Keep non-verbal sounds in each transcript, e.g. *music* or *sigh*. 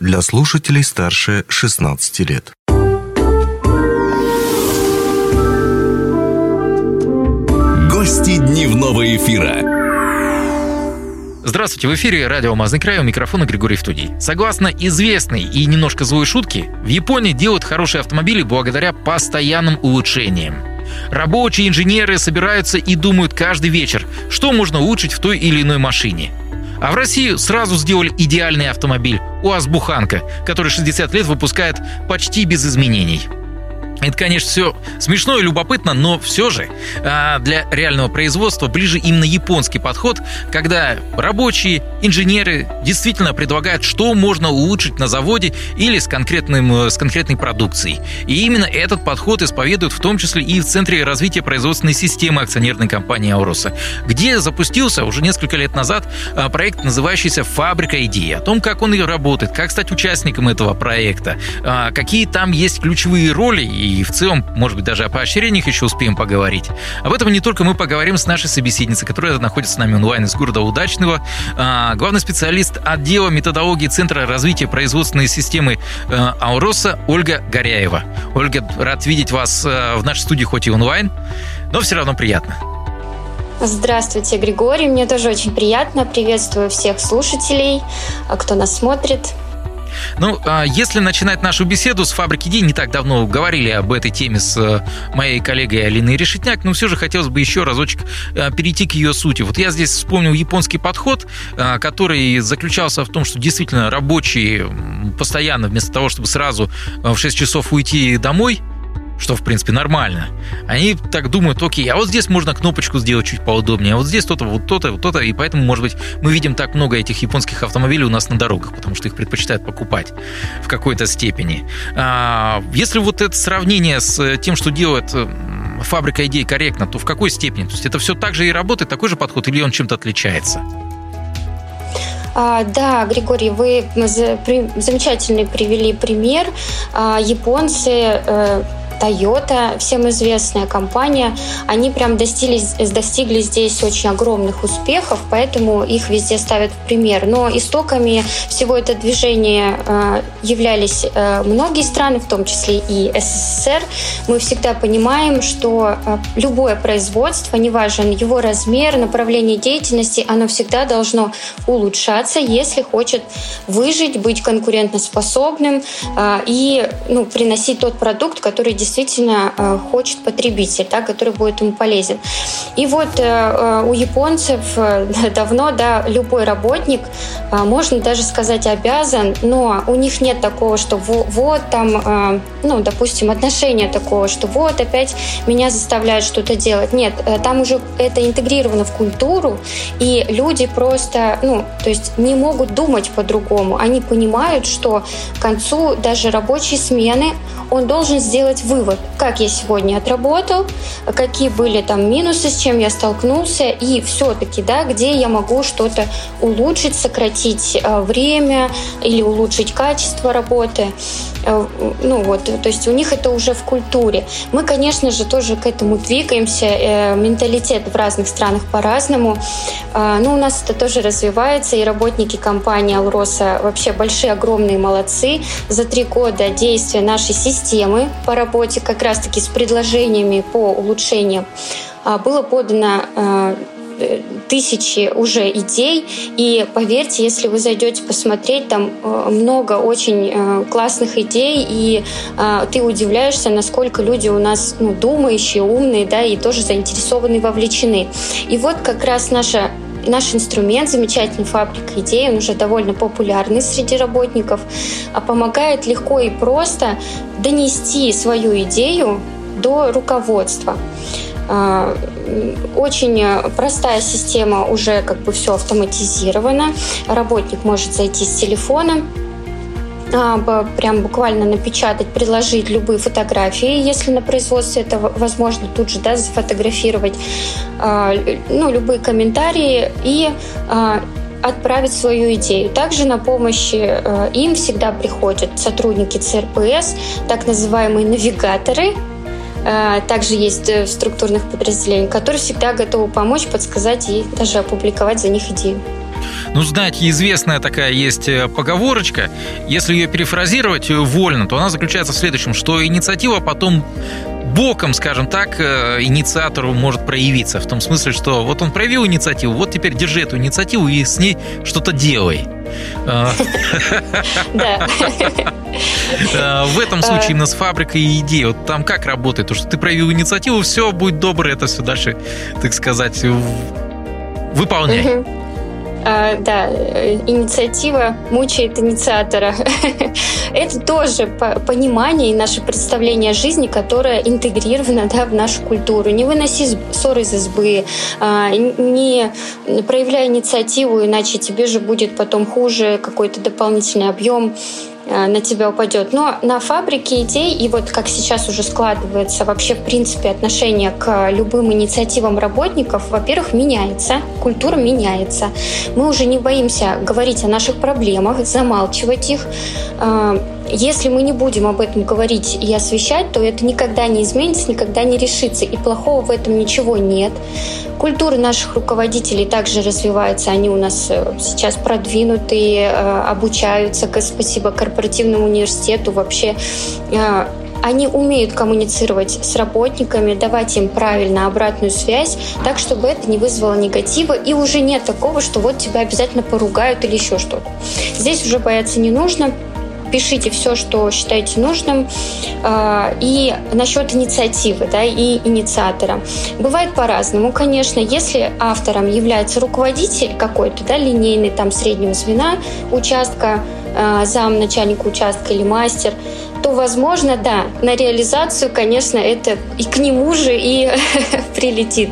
для слушателей старше 16 лет. Гости дневного эфира. Здравствуйте, в эфире радио «Алмазный край», у микрофона Григорий Втудий. Согласно известной и немножко злой шутке, в Японии делают хорошие автомобили благодаря постоянным улучшениям. Рабочие инженеры собираются и думают каждый вечер, что можно улучшить в той или иной машине. А в России сразу сделали идеальный автомобиль – УАЗ-Буханка, который 60 лет выпускает почти без изменений – это, конечно, все смешно и любопытно, но все же а, для реального производства ближе именно японский подход, когда рабочие, инженеры действительно предлагают, что можно улучшить на заводе или с, конкретным, с конкретной продукцией. И именно этот подход исповедуют в том числе и в Центре развития производственной системы акционерной компании «Ауроса», где запустился уже несколько лет назад а, проект, называющийся «Фабрика идеи», о том, как он и работает, как стать участником этого проекта, а, какие там есть ключевые роли и и в целом, может быть, даже о поощрениях еще успеем поговорить. Об этом не только мы поговорим с нашей собеседницей, которая находится с нами онлайн из города Удачного, а, главный специалист отдела методологии Центра развития производственной системы а, Ауроса Ольга Горяева. Ольга, рад видеть вас а, в нашей студии, хоть и онлайн, но все равно приятно. Здравствуйте, Григорий. Мне тоже очень приятно. Приветствую всех слушателей, кто нас смотрит. Ну, а если начинать нашу беседу с фабрики День, не так давно говорили об этой теме с э, моей коллегой Алиной Решетняк, но все же хотелось бы еще разочек э, перейти к ее сути. Вот я здесь вспомнил японский подход, э, который заключался в том, что действительно рабочие постоянно вместо того, чтобы сразу в 6 часов уйти домой, что, в принципе, нормально. Они так думают, окей, а вот здесь можно кнопочку сделать чуть поудобнее, а вот здесь то-то, вот то-то, вот то-то, и поэтому, может быть, мы видим так много этих японских автомобилей у нас на дорогах, потому что их предпочитают покупать в какой-то степени. А, если вот это сравнение с тем, что делает фабрика идей корректно, то в какой степени? То есть это все так же и работает, такой же подход, или он чем-то отличается? А, да, Григорий, вы замечательный привели пример. А, японцы э, Toyota, всем известная компания, они прям достигли, достигли здесь очень огромных успехов, поэтому их везде ставят в пример. Но истоками всего этого движения э, являлись э, многие страны, в том числе и СССР. Мы всегда понимаем, что э, любое производство, неважно его размер, направление деятельности, оно всегда должно улучшаться, если хочет выжить, быть конкурентоспособным и ну, приносить тот продукт, который действительно действительно э, хочет потребитель, да, который будет ему полезен. И вот э, э, у японцев *laughs* давно да, любой работник, можно даже сказать, обязан, но у них нет такого, что вот там, ну, допустим, отношения такого, что вот опять меня заставляют что-то делать. Нет, там уже это интегрировано в культуру, и люди просто, ну, то есть не могут думать по-другому. Они понимают, что к концу даже рабочей смены он должен сделать вывод, как я сегодня отработал, какие были там минусы, с чем я столкнулся, и все-таки, да, где я могу что-то улучшить, сократить э, время или улучшить качество работы. Э, ну вот, то есть у них это уже в культуре. Мы, конечно же, тоже к этому двигаемся. Э, менталитет в разных странах по-разному. Но у нас это тоже развивается, и работники компании «Алроса» вообще большие, огромные молодцы. За три года действия нашей системы по работе как раз-таки с предложениями по улучшению а, было подано а, тысячи уже идей. И поверьте, если вы зайдете посмотреть, там а, много очень классных идей, и ты удивляешься, насколько люди у нас ну, думающие, умные, да, и тоже заинтересованы, вовлечены. И вот как раз наша Наш инструмент, замечательный фабрика идей, он уже довольно популярный среди работников, а помогает легко и просто донести свою идею до руководства. А, очень простая система, уже как бы все автоматизировано. Работник может зайти с телефона, а, прям буквально напечатать, приложить любые фотографии, если на производстве это возможно, тут же да, зафотографировать, а, ну, любые комментарии и отправить свою идею. Также на помощь им всегда приходят сотрудники ЦРПС, так называемые навигаторы, также есть в структурных подразделениях, которые всегда готовы помочь, подсказать и даже опубликовать за них идею. Ну, знаете, известная такая есть э, поговорочка. Если ее перефразировать вольно, то она заключается в следующем, что инициатива потом боком, скажем так, э, инициатору может проявиться. В том смысле, что вот он проявил инициативу, вот теперь держи эту инициативу и с ней что-то делай. Да. А, *laughs* в этом случае именно с фабрикой и идеей. Вот там как работает? То, что ты проявил инициативу, все, будь добр, это все дальше, так сказать, выполняй. А, да, инициатива мучает инициатора. *laughs* Это тоже понимание и наше представление о жизни, которое интегрировано да, в нашу культуру. Не выноси ссоры из избы, а, не проявляй инициативу, иначе тебе же будет потом хуже, какой-то дополнительный объем Э, на тебя упадет. Но на фабрике идей, и вот как сейчас уже складывается вообще в принципе отношение к любым инициативам работников, во-первых, меняется, культура меняется. Мы уже не боимся говорить о наших проблемах, замалчивать их. Если мы не будем об этом говорить и освещать, то это никогда не изменится, никогда не решится. И плохого в этом ничего нет. Культура наших руководителей также развивается. Они у нас э, сейчас продвинутые, э, обучаются, спасибо корпоративному университету. Вообще э, они умеют коммуницировать с работниками, давать им правильно обратную связь, так, чтобы это не вызвало негатива, и уже нет такого, что вот тебя обязательно поругают или еще что-то. Здесь уже бояться не нужно, пишите все, что считаете нужным. А, и насчет инициативы да, и инициатора. Бывает по-разному, конечно. Если автором является руководитель какой-то, да, линейный, там, среднего звена участка, а, зам начальника участка или мастер, то, возможно, да, на реализацию, конечно, это и к нему же и *laughs* прилетит.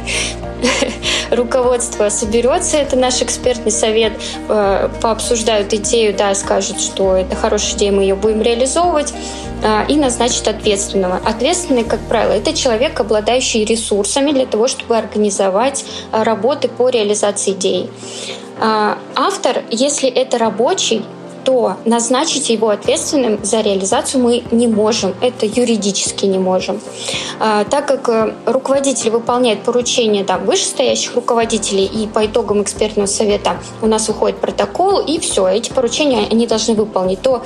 *laughs* руководство соберется, это наш экспертный совет, э, пообсуждают идею, да, скажут, что это хорошая идея, мы ее будем реализовывать, э, и назначит ответственного. Ответственный, как правило, это человек, обладающий ресурсами для того, чтобы организовать э, работы по реализации идеи. Автор, если это рабочий, то назначить его ответственным за реализацию мы не можем. Это юридически не можем. А, так как э, руководитель выполняет поручения там, вышестоящих руководителей, и по итогам экспертного совета у нас выходит протокол, и все, эти поручения они должны выполнить, то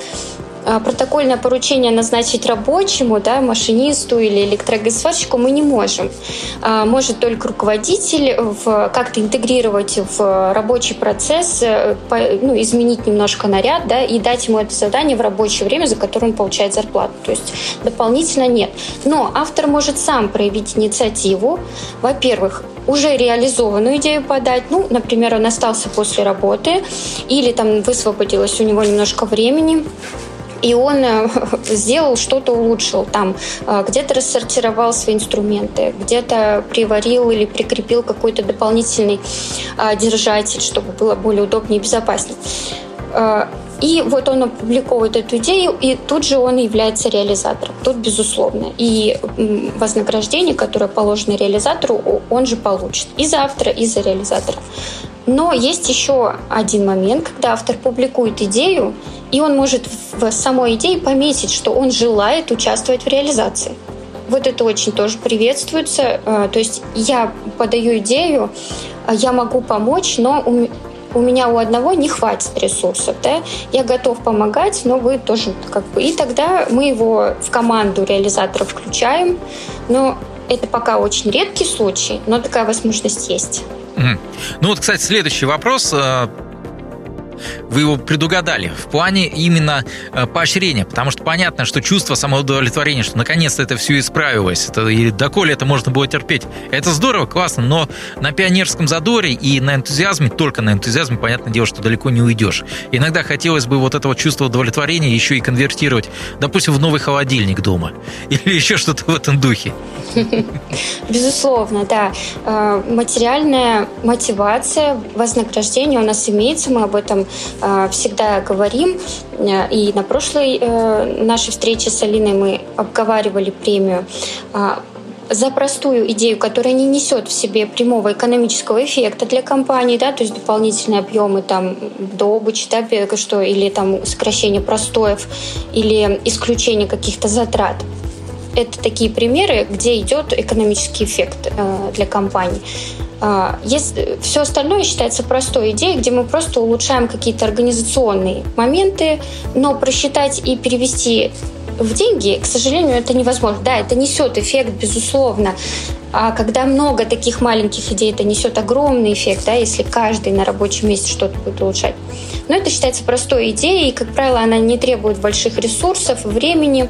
протокольное поручение назначить рабочему, да, машинисту или электрогосварщику мы не можем. А, может только руководитель как-то интегрировать в рабочий процесс, э, ну, изменить немножко наряд да, и дать ему это задание в рабочее время, за которое он получает зарплату. То есть дополнительно нет. Но автор может сам проявить инициативу. Во-первых, уже реализованную идею подать. Ну, например, он остался после работы или там высвободилось у него немножко времени и он э, *laughs* сделал что-то, улучшил там, э, где-то рассортировал свои инструменты, где-то приварил или прикрепил какой-то дополнительный э, держатель, чтобы было более удобнее и безопаснее. И вот он опубликовывает эту идею, и тут же он является реализатором. Тут безусловно. И вознаграждение, которое положено реализатору, он же получит и за автора, и за реализатора. Но есть еще один момент, когда автор публикует идею, и он может в самой идее пометить, что он желает участвовать в реализации. Вот это очень тоже приветствуется. А, то есть я подаю идею, а, я могу помочь, но у меня у одного не хватит ресурсов, да, я готов помогать, но вы тоже как бы... И тогда мы его в команду реализаторов включаем, но это пока очень редкий случай, но такая возможность есть. Ну вот, кстати, следующий вопрос а, вы его предугадали в плане именно э, поощрения, потому что понятно, что чувство самоудовлетворения, что наконец-то это все исправилось, это, и доколе это можно было терпеть, это здорово, классно, но на пионерском задоре и на энтузиазме, только на энтузиазме, понятное дело, что далеко не уйдешь. Иногда хотелось бы вот это вот чувство удовлетворения еще и конвертировать, допустим, в новый холодильник дома *laughs* или еще что-то в этом духе. Безусловно, да. Э, материальная мотивация, вознаграждение у нас имеется, мы об этом всегда говорим. Э, и на прошлой нашей встрече с Алиной мы обговаривали премию за простую идею, которая не несет в себе прямого экономического эффекта для компании, да, то есть дополнительные объемы там добычи, да, что, или там сокращение простоев, или исключение каких-то затрат это такие примеры, где идет экономический эффект э, для компании. А, если, все остальное считается простой идеей, где мы просто улучшаем какие-то организационные моменты, но просчитать и перевести в деньги, к сожалению, это невозможно. Да, это несет эффект, безусловно. А когда много таких маленьких идей, это несет огромный эффект, да, если каждый на рабочем месте что-то будет улучшать. Но это считается простой идеей, и, как правило, она не требует больших ресурсов, времени,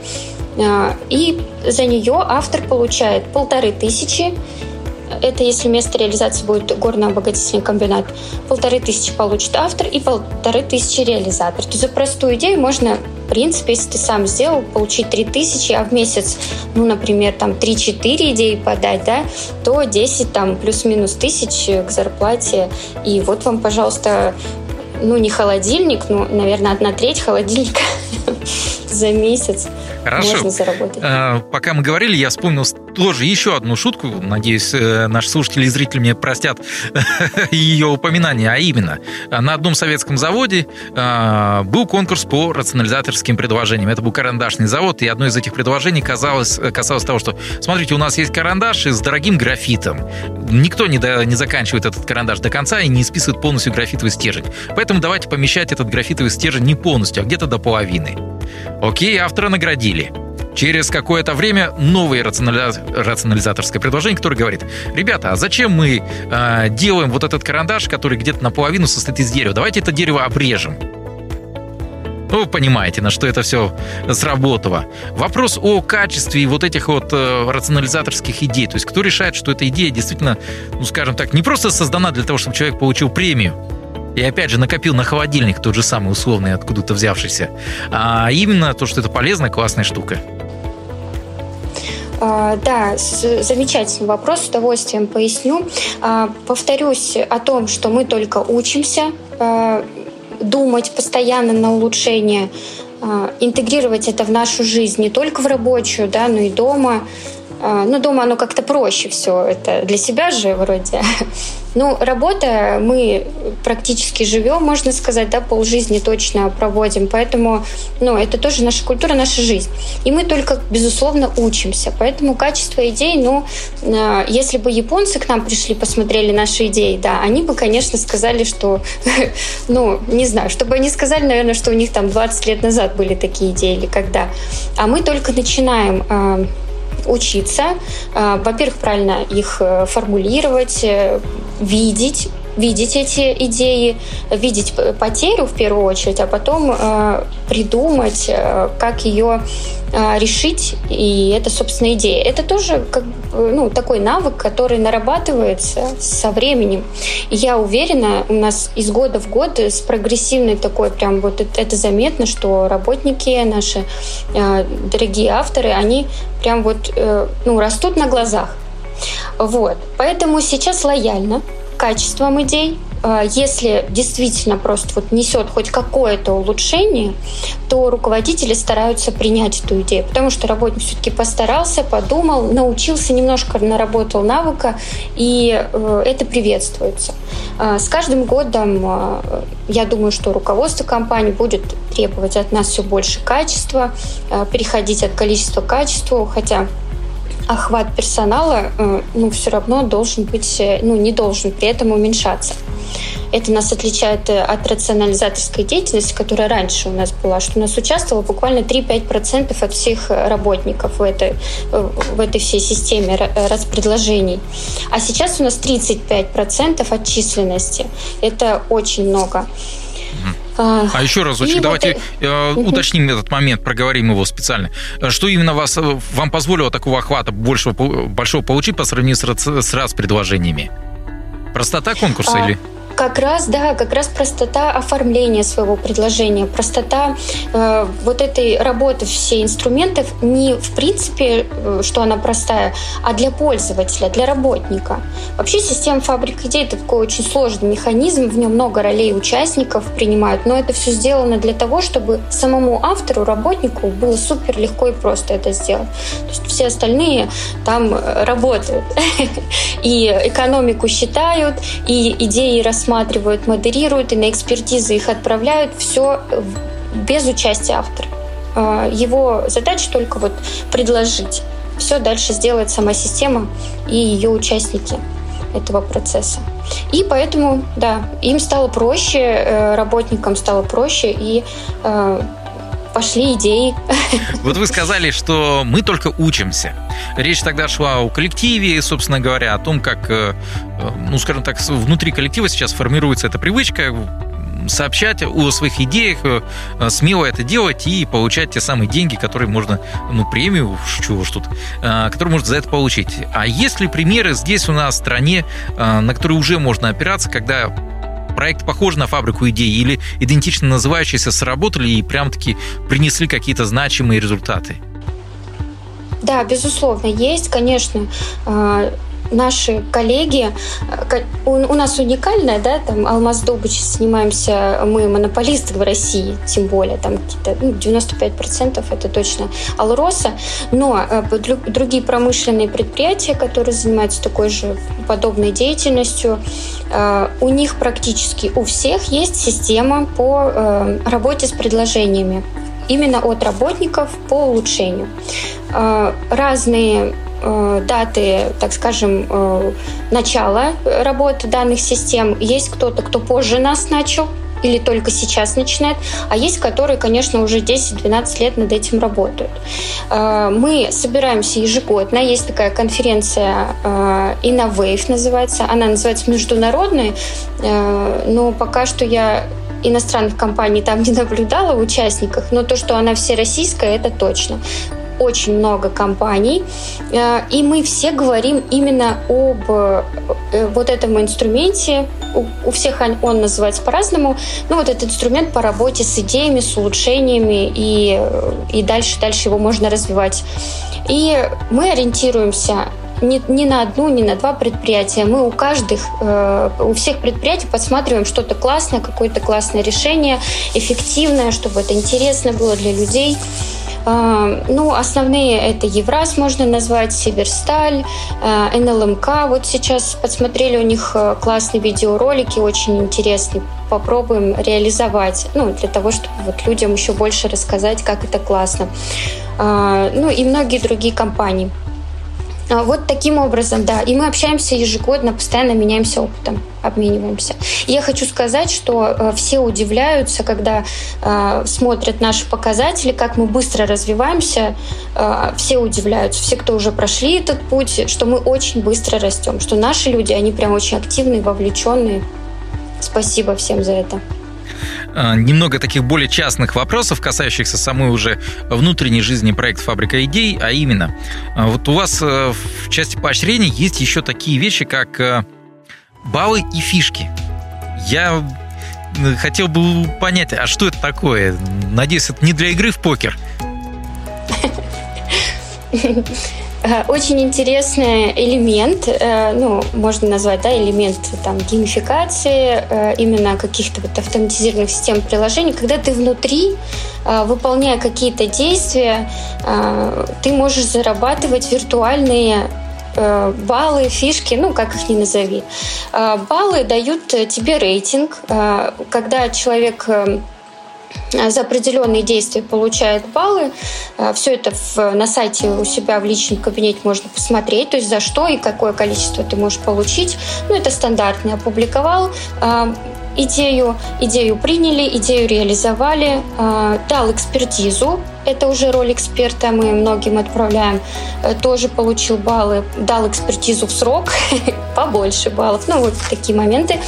а, и за нее автор получает полторы тысячи это если место реализации будет горно-обогатительный комбинат. Полторы тысячи получит автор и полторы тысячи реализатор. То есть за простую идею можно в принципе, если ты сам сделал, получить 3000, а в месяц, ну, например, там 3-4 идеи подать, да, то 10 там плюс-минус тысяч к зарплате. И вот вам, пожалуйста, ну, не холодильник, ну, наверное, одна треть холодильника *laughs* за месяц. Хорошо. Можно заработать. А, пока мы говорили, я вспомнил тоже еще одну шутку. Надеюсь, э, наши слушатели и зрители мне простят *laughs* ее упоминание. А именно, на одном советском заводе а, был конкурс по рационализаторским предложениям. Это был карандашный завод, и одно из этих предложений казалось, касалось того, что, смотрите, у нас есть карандаш с дорогим графитом. Никто не, до, не заканчивает этот карандаш до конца и не списывает полностью графитовый стержень. Поэтому давайте помещать этот графитовый стержень не полностью, а где-то до половины. Окей, автора наградили. Через какое-то время новое рационализаторское предложение, которое говорит, ребята, а зачем мы э, делаем вот этот карандаш, который где-то наполовину состоит из дерева? Давайте это дерево обрежем. Ну, вы понимаете, на что это все сработало. Вопрос о качестве вот этих вот э, рационализаторских идей. То есть кто решает, что эта идея действительно, ну, скажем так, не просто создана для того, чтобы человек получил премию, и опять же накопил на холодильник тот же самый условный, откуда-то взявшийся, а именно то, что это полезная, классная штука. А, да, замечательный вопрос, с удовольствием поясню. А, повторюсь о том, что мы только учимся а, думать постоянно на улучшение, интегрировать это в нашу жизнь не только в рабочую, да, но и дома. Ну, дома оно как-то проще все это для себя же вроде. *laughs* Ну, работа, мы практически живем, можно сказать, да, полжизни точно проводим, поэтому, ну, это тоже наша культура, наша жизнь. И мы только, безусловно, учимся, поэтому качество идей, ну, э, если бы японцы к нам пришли, посмотрели наши идеи, да, они бы, конечно, сказали, что, *laughs* ну, не знаю, чтобы они сказали, наверное, что у них там 20 лет назад были такие идеи или когда. А мы только начинаем э, учиться, э, во-первых, правильно их э, формулировать, э, видеть, видеть эти идеи, видеть потерю в первую очередь, а потом э, придумать, э, как ее э, решить. И это, собственно, идея. Это тоже как, ну, такой навык, который нарабатывается со временем. И я уверена, у нас из года в год с прогрессивной такой, прям вот это, это заметно, что работники, наши э, дорогие авторы, они прям вот э, ну, растут на глазах. Вот. Поэтому сейчас лояльно качеством идей. А, если действительно просто вот несет хоть какое-то улучшение, то руководители стараются принять эту идею, потому что работник все-таки постарался, подумал, научился, немножко наработал навыка, и э, это приветствуется. А, с каждым годом а, я думаю, что руководство компании будет требовать от нас все больше качества, переходить от количества к качеству, хотя охват персонала, э, ну, все равно должен быть, э, ну, не должен при этом уменьшаться. Это нас отличает э, от рационализаторской деятельности, которая раньше у нас была, что у нас участвовало буквально 3-5% от всех работников в этой, в этой всей системе распредложений. А сейчас у нас 35% от численности. Это очень много. А, а еще разочек, давайте вот... э, уточним этот момент, проговорим его специально. Что именно вас, э, вам позволило такого охвата большего, большого получить по сравнению с, с раз предложениями? Простота конкурса а... или? Как раз, да, как раз простота оформления своего предложения, простота э, вот этой работы все инструментов не в принципе, э, что она простая, а для пользователя, для работника. Вообще система фабрик идей это такой очень сложный механизм, в нем много ролей участников принимают, но это все сделано для того, чтобы самому автору, работнику было супер легко и просто это сделать. То есть все остальные там работают *laughs* и экономику считают, и идеи рассматривают рассматривают, модерируют и на экспертизы их отправляют. Все без участия автора. А, его задача только вот предложить. Все дальше сделает сама система и ее участники. этого процесса. И поэтому, да, им стало проще, э, работникам стало проще, и э, пошли идеи. Вот вы сказали, что мы только учимся. Речь тогда шла о коллективе, собственно говоря, о том, как, э, ну, скажем так, внутри коллектива сейчас формируется эта привычка сообщать о своих идеях, э, смело это делать и получать те самые деньги, которые можно, ну, премию, чего уж тут, э, которые можно за это получить. А есть ли примеры здесь у нас в стране, на которые уже можно опираться, когда проект похож на фабрику идей или идентично называющиеся сработали и прям-таки принесли какие-то значимые результаты? Да, безусловно, есть, конечно а, наши коллеги, э, у, нас уникальная, да, там Алмаз Добыч занимаемся мы монополисты в России, тем более, там какие-то ну, 95% это точно Алроса, но э, другие промышленные предприятия, которые занимаются такой же подобной деятельностью, э, у них практически у всех есть система по работе с предложениями именно от работников по улучшению. Разные Э, даты, так скажем, э, начала работы данных систем. Есть кто-то, кто позже нас начал, или только сейчас начинает, а есть, которые, конечно, уже 10-12 лет над этим работают. Э, мы собираемся ежегодно, есть такая конференция InnoWave называется, она называется международная, но пока что я иностранных компаний там не наблюдала участниках, но то, что она всероссийская, это точно очень много компаний, э, и мы все говорим именно об э, вот этом инструменте. У всех он называется по-разному, но вот этот инструмент по работе с идеями, с улучшениями, и, и дальше, дальше его можно развивать. И мы ориентируемся не, не на одну, не на два предприятия. Мы у каждых, э, у всех предприятий подсматриваем что-то классное, какое-то классное решение, эффективное, чтобы это интересно было для людей. А, ну, основные это Евраз можно назвать, Северсталь, а, НЛМК. Вот сейчас подсмотрели у них э, классные видеоролики, очень интересные. Попробуем реализовать, ну, для того, чтобы вот людям еще больше рассказать, как это классно. А, ну, и многие другие компании. Вот таким образом, да. И мы общаемся ежегодно, постоянно меняемся опытом, обмениваемся. И я хочу сказать, что э, все удивляются, когда э, смотрят наши показатели, как мы быстро развиваемся. Э, все удивляются, все, кто уже прошли этот путь, что мы очень быстро растем, что наши люди, они прям очень активные, вовлеченные. Спасибо всем за это. А, немного таких более частных вопросов, касающихся самой уже внутренней жизни проекта «Фабрика идей», а именно, а, вот у вас э, в части поощрения есть еще такие вещи, как э, баллы и фишки. Я э, хотел бы понять, а что это такое? Надеюсь, это не для игры в покер. *laughs* Э, очень интересный элемент, э, ну, можно назвать, да, элемент там геймификации, э, именно каких-то вот автоматизированных систем приложений, когда ты внутри, выполняя какие-то действия, ты можешь зарабатывать виртуальные баллы, фишки, ну, как их ни назови. Баллы дают тебе рейтинг. Когда человек за определенные действия получает баллы. Э, Все это в, на сайте у себя в личном кабинете можно посмотреть, то есть за что и какое количество ты можешь получить. Ну, это стандартный. Опубликовал э, идею, идею приняли, идею реализовали, дал экспертизу, это уже роль эксперта, мы многим отправляем, тоже получил баллы, дал экспертизу в срок, *laughs* побольше баллов, ну вот такие моменты.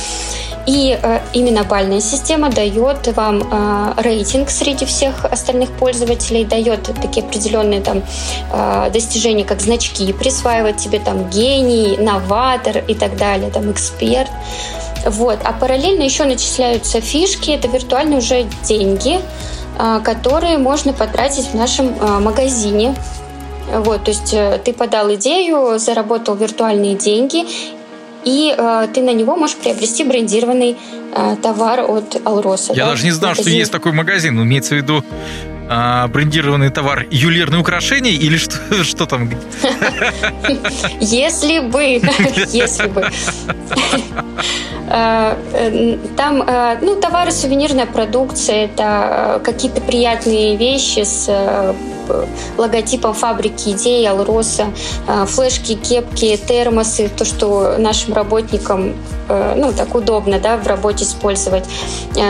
И э, именно бальная система дает вам э, рейтинг среди всех остальных пользователей, дает такие определенные там э, достижения, как значки, присваивает тебе там гений, новатор и так далее, там эксперт. Вот. А параллельно еще начисляются фишки, это виртуальные уже деньги, которые можно потратить в нашем магазине. Вот, то есть ты подал идею, заработал виртуальные деньги, и э, ты на него можешь приобрести брендированный э, товар от Алроса. Я да? даже не знал, магазин. что есть такой магазин. Имеется в виду а, брендированный товар ювелирные украшения или что, *laughs* что там? Если бы, *laughs* если бы. Там ну, товары, сувенирная продукция, это какие-то приятные вещи с логотипом фабрики идеи Алроса, флешки, кепки, термосы, то, что нашим работникам ну, так удобно да, в работе использовать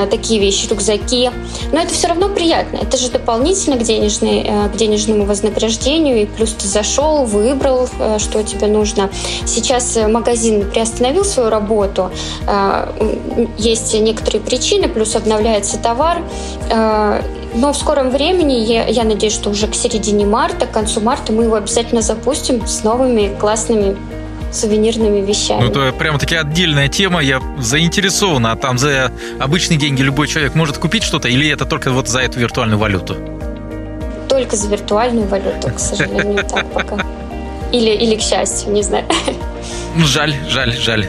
такие вещи, рюкзаки. Но это все равно приятно. Это же дополнительно к, денежной, к денежному вознаграждению. И плюс ты зашел, выбрал, что тебе нужно. Сейчас магазин приостановил свою работу. Есть некоторые причины, плюс обновляется товар. Но в скором времени, я, я надеюсь, что уже к середине марта, к концу марта мы его обязательно запустим с новыми классными сувенирными вещами. Ну, это прямо-таки отдельная тема, я заинтересована. А там за обычные деньги любой человек может купить что-то, или это только вот за эту виртуальную валюту? Только за виртуальную валюту, к сожалению, *laughs* так пока. Или, или к счастью, не знаю. Ну, жаль, жаль, жаль.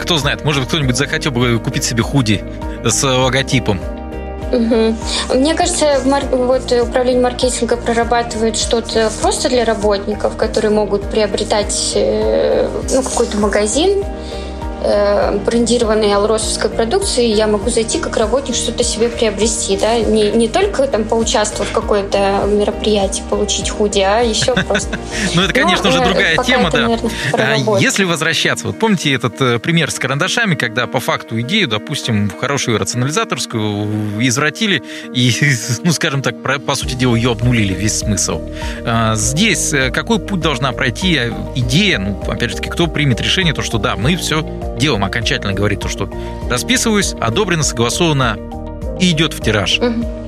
Кто знает, может, кто-нибудь захотел бы купить себе худи с логотипом. Угу. Мне кажется, вот управление маркетинга прорабатывает что-то просто для работников, которые могут приобретать э, ну, какой-то магазин, э, брендированной алросовской продукции, я могу зайти как работник что-то себе приобрести, да, не, не только там поучаствовать в какое-то мероприятии, получить худи, а еще просто. *laughs* Ну, это, конечно, уже другая тема, да. А если возвращаться, вот помните этот э, пример с карандашами, когда по факту идею, допустим, хорошую рационализаторскую извратили и, *laughs* ну, скажем так, по сути дела, ее обнулили весь смысл. А, здесь э, какой путь должна пройти идея, ну, опять же таки, кто примет решение, то, что да, мы все делом окончательно говорит то, что расписываюсь, одобрено, согласовано и идет в тираж. Угу.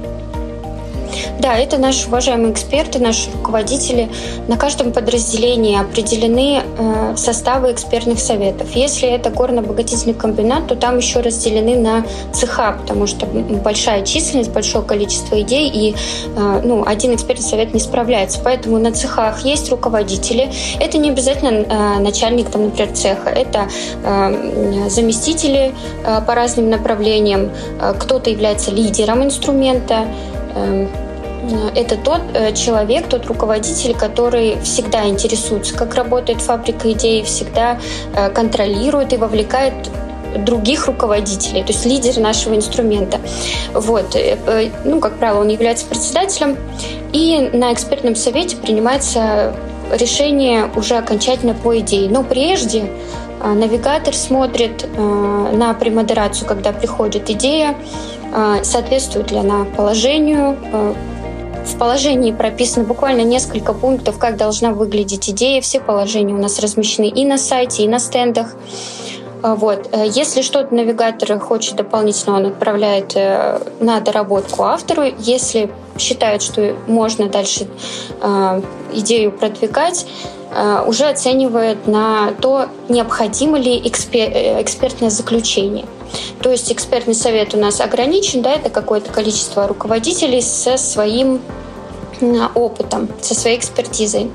Да, это наши уважаемые эксперты, наши руководители. На каждом подразделении определены э, составы экспертных советов. Если это горно-обогатительный комбинат, то там еще разделены на цеха, потому что большая численность, большое количество идей, и э, ну, один экспертный совет не справляется. Поэтому на цехах есть руководители. Это не обязательно э, начальник, там, например, цеха. Это э, заместители э, по разным направлениям. Э, кто-то является лидером инструмента. Эм, это тот э, человек, тот руководитель, который всегда интересуется, как работает фабрика идей, всегда э, контролирует и вовлекает других руководителей, то есть лидер нашего инструмента. Вот. Э, ну, как правило, он является председателем, и на экспертном совете принимается решение уже окончательно по идее. Но прежде навигатор смотрит на премодерацию, когда приходит идея, соответствует ли она положению, в положении прописано буквально несколько пунктов, как должна выглядеть идея. Все положения у нас размещены и на сайте, и на стендах. А, вот. Э, если что-то навигатор хочет дополнительно, он отправляет э, на доработку автору. Если считает, что можно дальше э, идею продвигать, уже оценивает на то, необходимо ли экспер- экспертное заключение. То есть экспертный совет у нас ограничен, да, это какое-то количество руководителей со своим опытом, со своей экспертизой.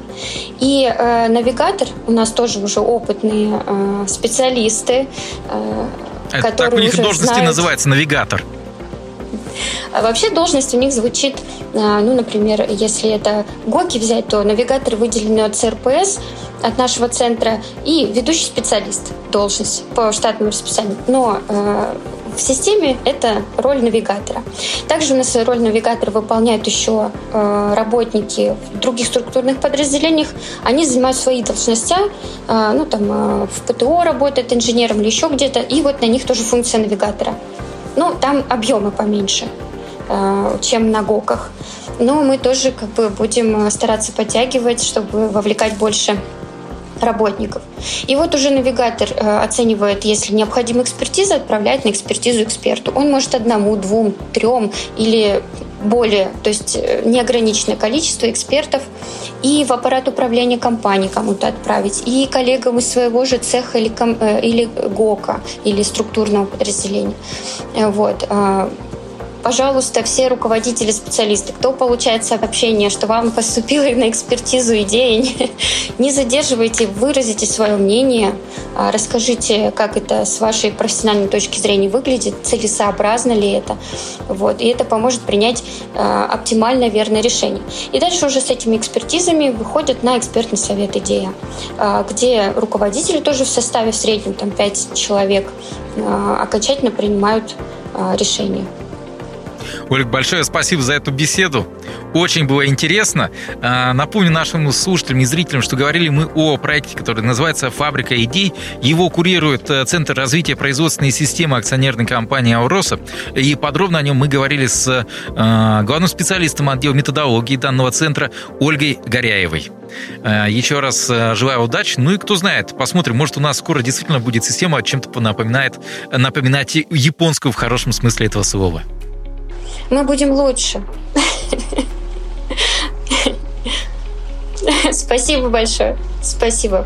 И э, навигатор у нас тоже уже опытные э, специалисты, э, это которые так у них уже должности знают... называется навигатор. А вообще должность у них звучит, э, ну, например, если это ГОКи взять, то навигатор выделенный от ЦРПС, от нашего центра, и ведущий специалист должность по штатному расписанию. Но э, в системе это роль навигатора. Также у нас роль навигатора выполняют еще работники в других структурных подразделениях. Они занимают свои должности, ну там в ПТО работают инженером или еще где-то, и вот на них тоже функция навигатора. Ну, там объемы поменьше, чем на ГОКах. Но мы тоже как бы будем стараться подтягивать, чтобы вовлекать больше работников. И вот уже навигатор э, оценивает, если необходима экспертиза, отправляет на экспертизу эксперту. Он может одному, двум, трем или более, то есть э, неограниченное количество экспертов и в аппарат управления компанией кому-то отправить, и коллегам из своего же цеха или, э, или ГОКа, или структурного подразделения. Вот. Пожалуйста, все руководители, специалисты, кто получает сообщение, что вам поступила на экспертизу идея, не, не задерживайте, выразите свое мнение, а, расскажите, как это с вашей профессиональной точки зрения выглядит, целесообразно ли это. Вот, и это поможет принять а, оптимальное верное решение. И дальше уже с этими экспертизами выходят на экспертный совет идея, а, где руководители тоже в составе в среднем там 5 человек окончательно принимают решение. Ольга, большое спасибо за эту беседу. Очень было интересно. А, напомню нашим слушателям и зрителям, что говорили мы о проекте, который называется «Фабрика идей». Его курирует э, Центр развития производственной системы акционерной компании «Ауроса». И подробно о нем мы говорили с э, главным специалистом отдела методологии данного центра Ольгой Горяевой. Э, еще раз желаю удачи. Ну и кто знает, посмотрим, может у нас скоро действительно будет система чем-то напоминает, напоминать японскую в хорошем смысле этого слова мы будем лучше. *laughs* Спасибо большое. Спасибо.